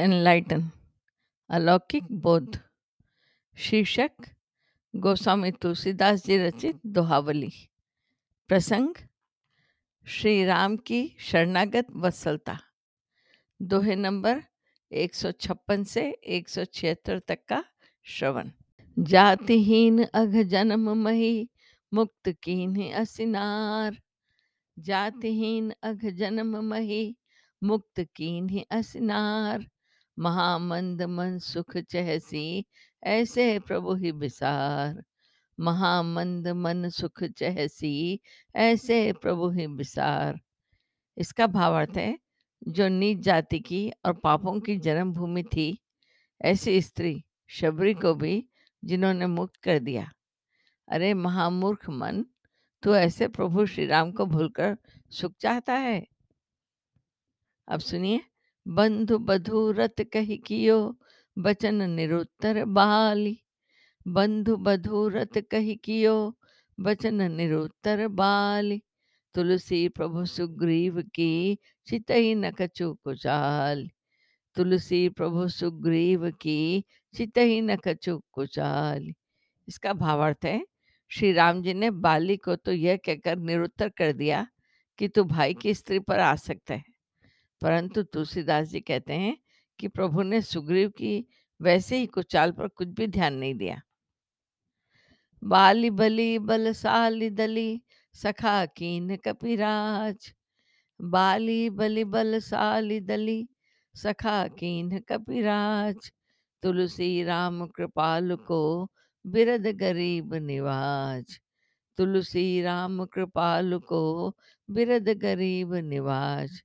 Enlighten अलौकिक बोध, शीर्षक, गोस्वामी तुलसीदास जी रचित दोहावली, प्रसंग, श्री राम की शरणागत वत्सलता, दोहे नंबर 156 से 176 तक का श्रवण। जातिहीन अघ जन्म मही, मुक्त कीन्ह असिनार। जातिहीन अघ जन्म मही, मुक्त कीन्ह असिनार। महामंद मन सुख चहसी, ऐसे प्रभु ही बिसार महामंद मन सुख चहसी, ऐसे प्रभु ही बिसार इसका भावार्थ है, जो नीच जाति की और पापों की जन्मभूमि थी, ऐसी स्त्री शबरी को भी जिन्होंने मुक्त कर दिया। अरे महामूर्ख मन, तू ऐसे प्रभु श्री राम को भूलकर सुख चाहता है? अब सुनिए। बंधु बधु रत कही कियो, बचन निरुत्तर बाली। बंधु बधु रत कही कियो, बचन निरुत्तर बाली। तुलसी प्रभु सुग्रीव की चितई न कछु कुचाल। तुलसी प्रभु सुग्रीव की चितई न कछु कुचाल। इसका भावार्थ है, श्री राम जी ने बाली को तो यह कहकर निरुत्तर कर दिया कि तू भाई की स्त्री पर आ सकता है। परंतु तुलसीदास जी कहते हैं कि प्रभु ने सुग्रीव की वैसे ही कुचाल पर कुछ भी ध्यान नहीं दिया। बाली बली बलशाली दली, सखा कीन कपिराज बाली बलि बलशाली दली, सखा कीन कपिराज तुलसी राम कृपाल को बिरद गरीब निवाज। तुलसी राम कृपाल को बिरद गरीब निवाज।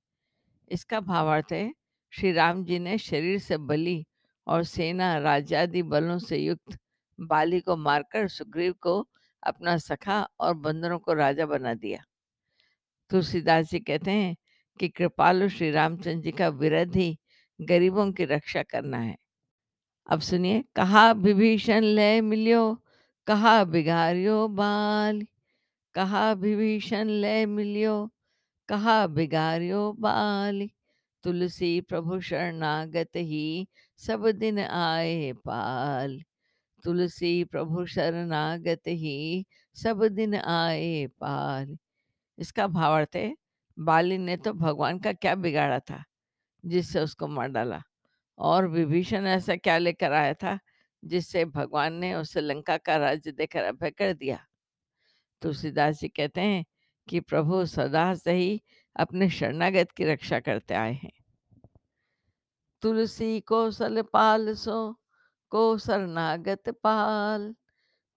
इसका भावार्थ है, श्री राम जी ने शरीर से बलि और सेना राज्यादि बलों से युक्त बाली को मारकर सुग्रीव को अपना सखा और बंदरों को राजा बना दिया। तुलसीदास जी कहते हैं कि कृपालु श्री रामचंद्र जी का विरध ही गरीबों की रक्षा करना है। अब सुनिए, कहा विभीषण लय मिलियो, कहा बिगारियो बाल, कहा विभीषण लय मिलियो कहा बिगारियो बाली, तुलसी प्रभु शरणागत ही, सब दिन आए पाल। तुलसी प्रभु शरणागत ही, सब दिन आए पाल। इसका भावार्थ है, बाली ने तो भगवान का क्या बिगाड़ा था, जिससे उसको मार डाला। और विभीषण ऐसा क्या लेकर आया था, जिससे भगवान ने उसे लंका का राज्य देकर अभय कर दिया? तुलसीदास जी कहते हैं कि प्रभु सदा से ही अपने शरणागत की रक्षा करते आए हैं। तुलसी कौशल पाल, सो को शरणागत पाल।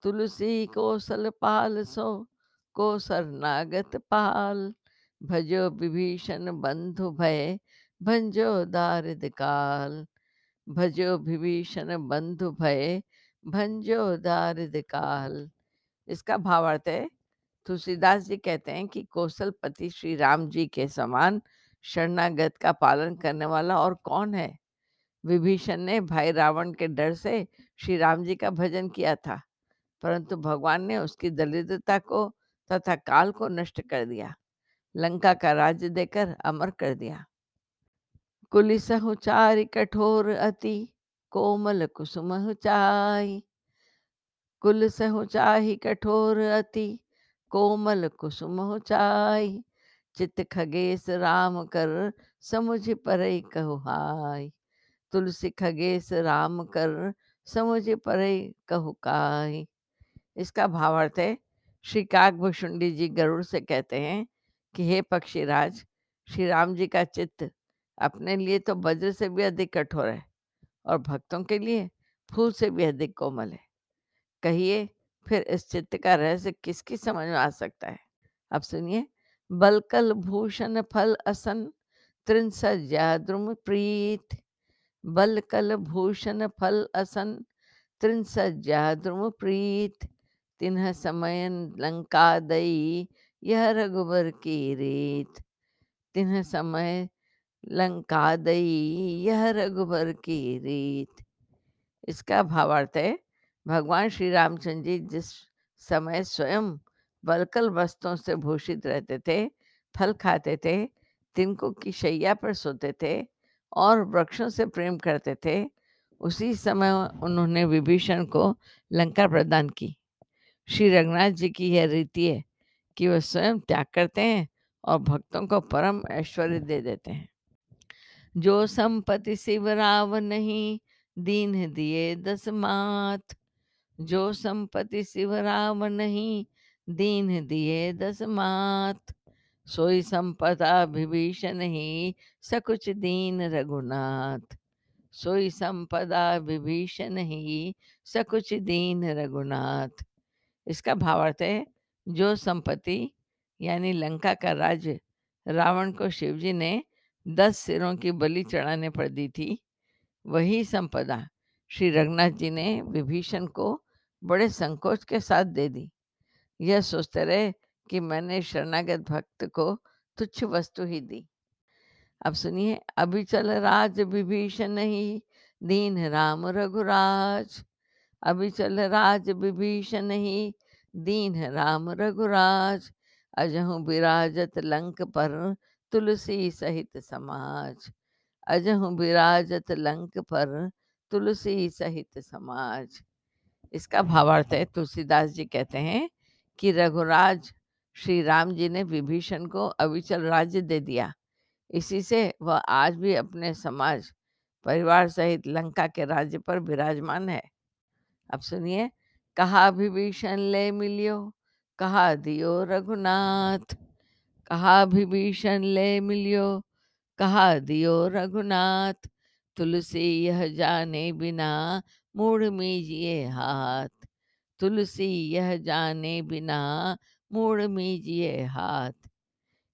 तुलसी कौशल पाल, सो को शरणागत पाल। भजो विभीषण बंधु भय, भंजो दारिद काल। भजो विभीषण बंधु भय, भंजो दारिद काल। इसका भावार्थ है तुलसीदास जी कहते हैं कि कौशल पति श्री राम जी के समान शरणागत का पालन करने वाला और कौन है? विभीषण ने भाई रावण के डर से श्री राम जी का भजन किया था, परंतु भगवान ने उसकी दरिद्रता को तथा काल को नष्ट कर दिया, लंका का राज्य देकर अमर कर दिया। कुलिसहु चारि कठोर अति, कोमल कुसुम चाई कुल सहु चाहि कठोर अति कोमल कुसुम हो चाई चित खगेश राम कर समुझ परई कहु हाय तुलसी खगेश राम कर समुझ परई कहु काय इसका भावार्थ है, श्री काकभुषुंडी जी गरुड़ से कहते हैं कि, हे पक्षीराज, श्री राम जी का चित्त अपने लिए तो वज्र से भी अधिक कठोर है और भक्तों के लिए फूल से भी अधिक कोमल है। कहिए फिर इस चित्त का रहस्य किसकी समझ में आ सकता है? अब सुनिए। बलकल भूषण फल असन त्रिंसज्जा द्रुम प्रीत। बलकल भूषण फल असन त्रिंसज्जा द्रुम प्रीत। तिन्ह समयन लंका दई, यह रघुबर की रीत। तिन्ह समय लंका दई, यह रघुबर की रीत। इसका भावार्थ है भगवान श्री रामचंद्र जी जिस समय स्वयं बलकल वस्त्रों से भूषित रहते थे, फल खाते थे, तिनको की शैया पर सोते थे और वृक्षों से प्रेम करते थे, उसी समय उन्होंने विभीषण को लंका प्रदान की। श्री रघुनाथ जी की यह रीति है कि वह स्वयं त्याग करते हैं और भक्तों को परम ऐश्वर्य दे देते हैं। जो संपत्ति शिव राव नहीं, दीन दिए दस मात जो संपत्ति शिव राम नहीं, दीन दिए दस मात। सोई संपदा विभीषण ही सकुच दीन रघुनाथ। सोई संपदा विभीषण ही सकुच दीन रघुनाथ। इसका भावार्थ है, जो संपत्ति यानी लंका का राज्य रावण को शिवजी ने दस सिरों की बलि चढ़ाने पर दी थी, वही संपदा श्री रघुनाथ जी ने विभीषण को बड़े संकोच के साथ दे दी। यह सोचते रहे कि मैंने शरणागत भक्त को तुच्छ वस्तु ही दी। अब सुनिए, अभी चल राज विभीषण ही, दीन राम रघुराज। अभी चल राज विभीषण ही, दीन राम रघुराज। अजहु विराजत लंक पर तुलसी सहित समाज। अजहु विराजत लंक पर तुलसी सहित समाज। इसका भावार्थ है, तुलसीदास जी कहते हैं कि रघुराज श्री राम जी ने विभीषण को अविचल राज्य दे दिया। इसी से वह आज भी अपने समाज, परिवार सहित लंका के राज्य पर विराजमान है। अब सुनिए, कहा विभीषण ले मिलियो? कहा दियो रघुनाथ? कहा विभीषण ले मिलियो? कहा दियो रघुनाथ? तुलसी यह जाने बिना मूढ़ मीजिए हाथ। तुलसी यह जाने बिना मूढ़ मीजिए हाथ।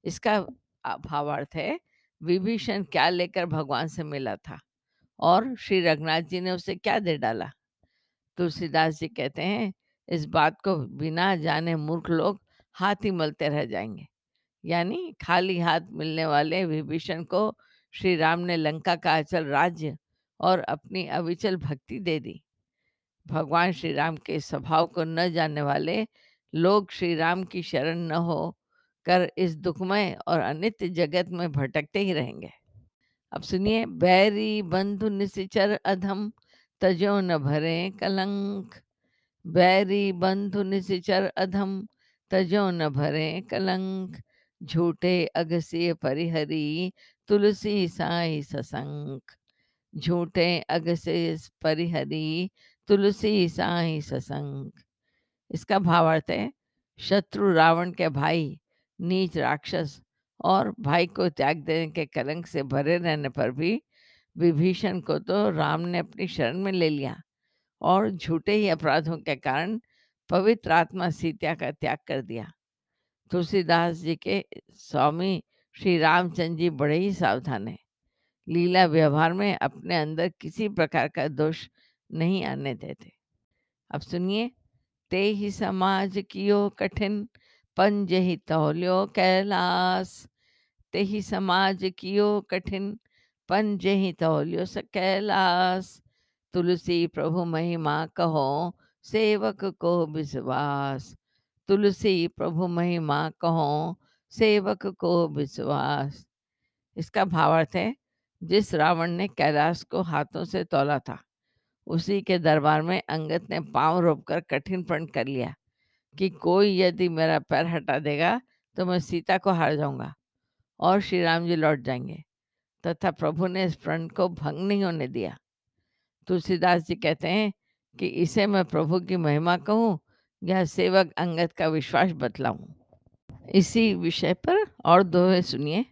इसका भावार्थ है, विभीषण क्या लेकर भगवान से मिला था? और श्री रघुनाथ जी ने उसे क्या दे डाला? तुलसीदास जी कहते हैं, इस बात को बिना जाने मूर्ख लोग हाथ ही मलते रह जाएँगे। यानी खाली हाथ मिलने वाले विभीषण को श्री राम ने लंका का अचल राज्य और अपनी अविचल भक्ति दे दी। भगवान श्री राम के स्वभाव को न जानने वाले लोग श्री राम की शरण न हो, कर इस दुखमय और अनित्य जगत में भटकते ही रहेंगे। अब सुनिए, बैरी बंधु निशिचर अधम, तजो न भरे कलंक। बैरी बंधु निशिचर अधम, तजो न भरे कलंक। झूठे अगसी परिहरी, तुलसी साई ससंक। झूठे अगसिय परिहरी, तुलसी साई ससंग। इसका भावार्थ है, शत्रु रावण के भाई, नीच राक्षस और भाई को त्याग देने के कलंक से भरे रहने पर भी विभीषण को तो राम ने अपनी शरण में ले लिया और झूठे ही अपराधों के कारण पवित्र आत्मा सीता का त्याग कर दिया। तुलसीदास जी के स्वामी श्री रामचंद्र जी बड़े ही सावधान हैं। लीला व्यवहार में अपने अंदर किसी प्रकार का दोष नहीं आने देते। अब सुनिए, ते ही समाज कियो कठिन, पंज ही तौल्यो कैलास ते ही समाज कियो कठिन, पंज ही तौल्यो स कैलास तुलसी प्रभु महिमा कहो, सेवक को विश्वास। तुलसी प्रभु महिमा कहो, सेवक को विश्वास। इसका भावार्थ है जिस रावण ने कैलाश को हाथों से तोला था, उसी के दरबार में अंगत ने पाँव रोपकर कठिन प्रण कर लिया कि कोई यदि मेरा पैर हटा देगा तो मैं सीता को हार जाऊँगा और श्री राम जी लौट जाएँगे तथा प्रभु ने इस प्रण को भंग नहीं होने दिया। तुलसीदास जी कहते हैं कि इसे मैं प्रभु की महिमा कहूँ, या सेवक अंगत का विश्वास बतलाऊं। इसी विषय पर और दोहे सुनिए।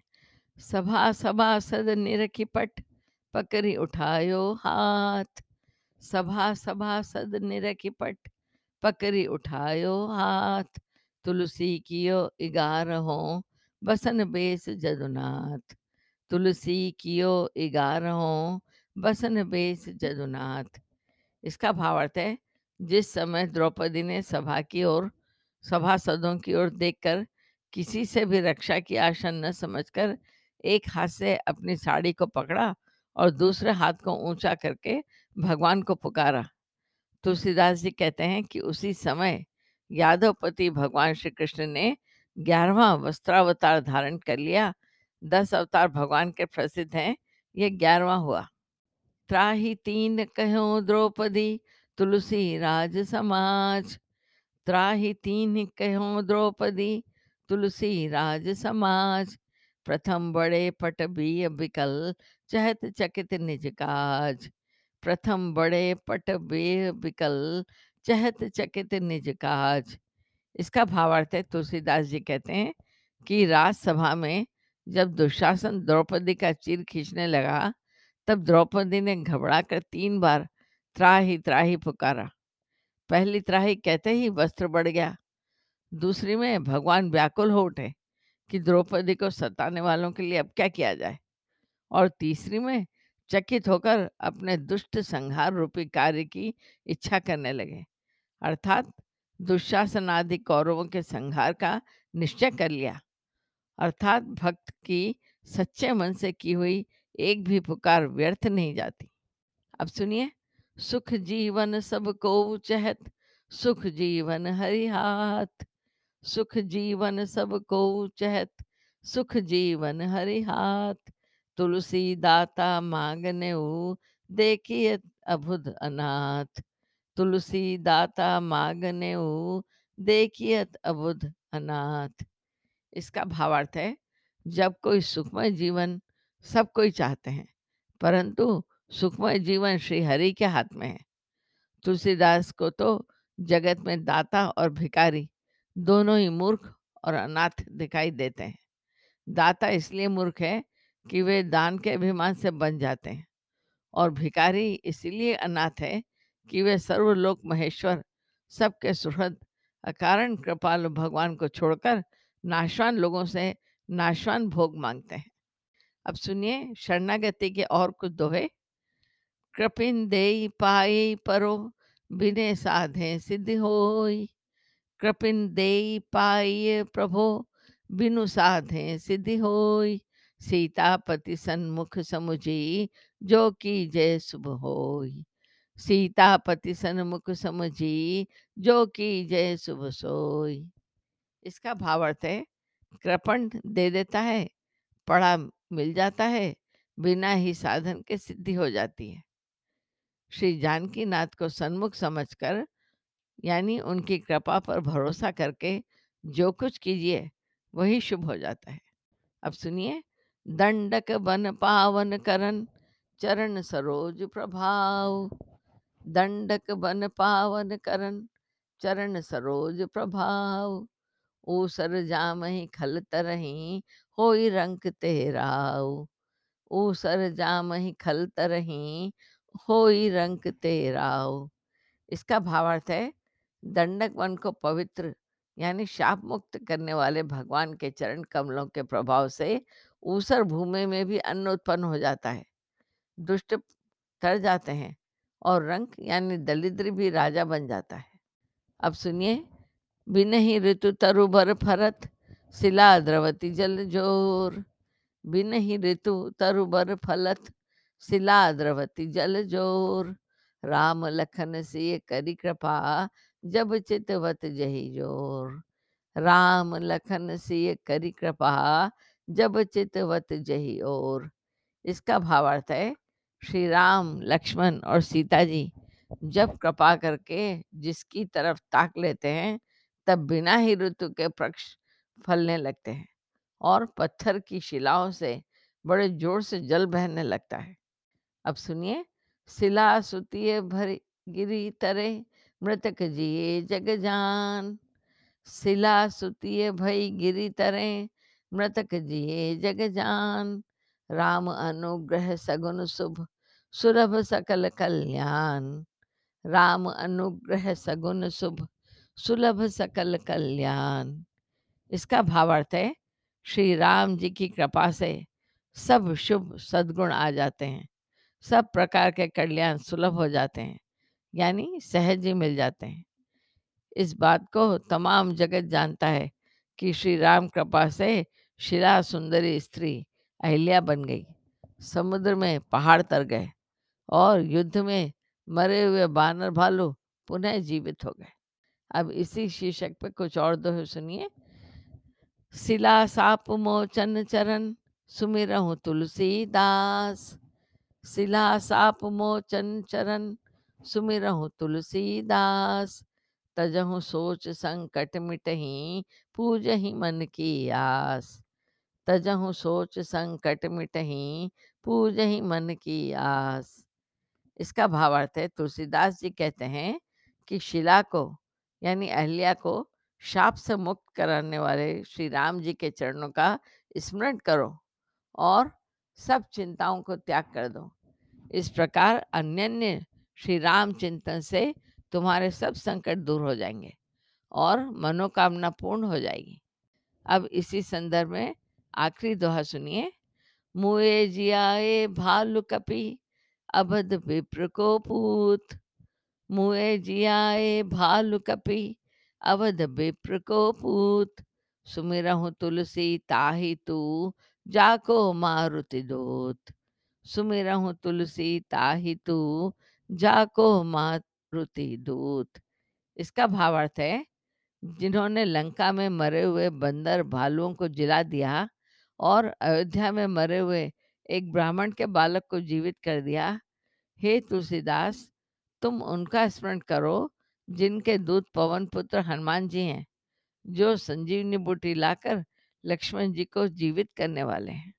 सभा सभा सद निरखी पट पकड़ी उठायो हाथ। सभा सभा सद निरखी पट पकड़ी उठायो हाथ। तुलसी कियो इगार हो बसन बेस जदुनाथ। तुलसी कियो इगार हो बसन बेस जदुनाथ। इसका भावार्थ है, जिस समय द्रौपदी ने सभा की ओर, सभा सभासदों की ओर देखकर किसी से भी रक्षा की आशा न समझकर एक हाथ से अपनी साड़ी को पकड़ा और दूसरे हाथ को ऊँचा करके भगवान को पुकारा। तुलसीदास जी कहते हैं कि उसी समय यादवपति भगवान श्री कृष्ण ने ग्यारहवा वस्त्रावतार धारण कर लिया। दस अवतार भगवान के प्रसिद्ध हैं, ये ग्यारहवा हुआ। त्राही तीन कहो द्रौपदी, तुलसी राज समाज। त्राही तीन कहो द्रौपदी, तुलसी राज समाज। प्रथम बड़े पट बीय बिकल चहत चकित निज काज। प्रथम बड़े पट बेय बिकल चहत चकित निज काज। इसका भावार्थ है, तुलसीदास जी कहते हैं कि राजसभा में जब दुशासन द्रौपदी का चीर खींचने लगा, तब द्रौपदी ने घबरा कर तीन बार त्राही त्राही पुकारा। पहली त्राही कहते ही वस्त्र बढ़ गया। दूसरी में, भगवान व्याकुल हो उठे। कि द्रौपदी को सताने वालों के लिए अब क्या किया जाए? और तीसरी में, चकित होकर अपने दुष्ट संहार रूपी कार्य की इच्छा करने लगे। अर्थात दुशासन आदि कौरवों के संहार का निश्चय कर लिया। अर्थात भक्त की सच्चे मन से की हुई एक भी पुकार व्यर्थ नहीं जाती। अब सुनिए, सुख जीवन सबको चहत, सुख जीवन हरि हाथ। सुख जीवन सबको चहत, सुख जीवन हरि हाथ। तुलसी दाता मांगने देखिए अभुद अनाथ। तुलसी दाता मांगने देखिए अबुध अनाथ। इसका भावार्थ है, जब कोई सुखमय जीवन सब कोई चाहते हैं, परंतु सुखमय जीवन श्री हरि के हाथ में है। तुलसीदास को तो जगत में दाता और भिकारी दोनों ही मूर्ख और अनाथ दिखाई देते हैं। दाता इसलिए मूर्ख है कि वे दान के अभिमान से बन जाते हैं और भिकारी इसलिए अनाथ है कि वे सर्वलोक महेश्वर, सबके सुहृद, अकारण कृपालु भगवान को छोड़कर नाशवान लोगों से नाशवान भोग मांगते हैं। अब सुनिए शरणागति के और कुछ दोहे। कृपिन दे पाई परो, बिने साधे सिद्धि होई। कृपिन दे पाई प्रभो, बिनु साधे सिद्धि होई। सीतापति सन्मुख समुझी, जो की जय शुभ होई। सीतापति सन्मुख समझी, जो की जय शुभ सोई। इसका भावार्थ है, कृपण दे देता है पढ़ा मिल जाता है, बिना ही साधन के सिद्धि हो जाती है। श्री जानकी नाथ को सन्मुख समझकर यानी उनकी कृपा पर भरोसा करके जो कुछ कीजिए, वही शुभ हो जाता है। अब सुनिए, दंडक बन पावन करन चरण सरोज प्रभाव। दंडक बन पावन करन चरण सरोज प्रभाव। ऊसर जामहि खल तरही, होई रंग तेराऊ ऊसर जामहि खल तरही, होई रंक तेराऊ इसका भावार्थ है दंडक वन को पवित्र यानी शाप मुक्त करने वाले भगवान के चरण कमलों के प्रभाव से ऊसर भूमि में भी अन्न उत्पन्न हो जाता है। दुष्ट तर जाते हैं और रंग यानी दलिद्र भी राजा बन जाता है। अब सुनिए बिनहि ऋतु तरु भर फरत शिला द्रवती जल ज़ोर। बिन ही ऋतु तरु भर फलत शिला द्रवती जल ज़ोर। राम लखन सिय करी कृपा जब चितवत जही ज़ोर। राम लखन सिय करी कृपा, जब चितवत जही और इसका भावार्थ है, श्री राम, लक्ष्मण और सीता जी जब कृपा करके जिसकी तरफ़ ताक लेते हैं, तब बिना ही ऋतु के वृक्ष फलने लगते हैं और पत्थर की शिलाओं से बड़े ज़ोर से जल बहने लगता है। अब सुनिए, शिला सुतिए भरी गिरी तरे मृतक जिए जग जान शिला सुतिए भई गिरी तरे, मृतक जिए जग जान राम अनुग्रह सगुन शुभ सुलभ सकल कल्याण। राम अनुग्रह सगुन शुभ, सुलभ सकल कल्याण। इसका भावार्थ है, श्री राम जी की कृपा से सब शुभ सद्गुण आ जाते हैं। सब प्रकार के कल्याण सुलभ हो जाते हैं। यानी सहज ही मिल जाते हैं। इस बात को तमाम जगत जानता है कि श्री राम कृपा से शिला सुंदरी स्त्री अहिल्या बन गई। समुद्र में पहाड़ तर गए और युद्ध में मरे हुए बानर भालू पुनः जीवित हो गए। अब इसी शीर्षक पे कुछ और दोहे सुनिए। सिला साप मोचन चरण, सुमिरहु तुलसीदास। सिला साप मोचन चरण सुमिरहु तुलसीदास तजहु सोच संकट मिटही पूजहि मन की आस। तजहु सोच संकट मिटही पूजहि मन की आस। इसका भावार्थ है, तुलसीदास जी कहते हैं कि शिला को, यानी अहल्या को शाप से मुक्त कराने वाले श्री राम जी के चरणों का स्मरण करो और सब चिंताओं को त्याग कर दो। इस प्रकार अन्य श्री राम चिंतन से तुम्हारे सब संकट दूर हो जाएँगे और मनोकामना पूर्ण हो जाएगी। अब इसी संदर्भ में आखिरी दोहा सुनिए। मुए जियाए भालु कपि अबध विप्र को पूत। मुए जियाए भालु कपि अवध विप्र को पूत। सुमिरहु तुलसी, ताहि तू, जाको मारुति दूत। सुमिरहु तुलसी, ताहि तू जाको मारुति दूत। इसका भावार्थ है, जिन्होंने लंका में मरे हुए बंदर भालुओं को जिला दिया और अयोध्या में मरे हुए एक ब्राह्मण के बालक को जीवित कर दिया। हे तुलसीदास, तुम उनका स्मरण करो, जिनके दूत पवन पुत्र हनुमान जी हैं, जो संजीवनी बूटी लाकर लक्ष्मण जी को जीवित करने वाले हैं।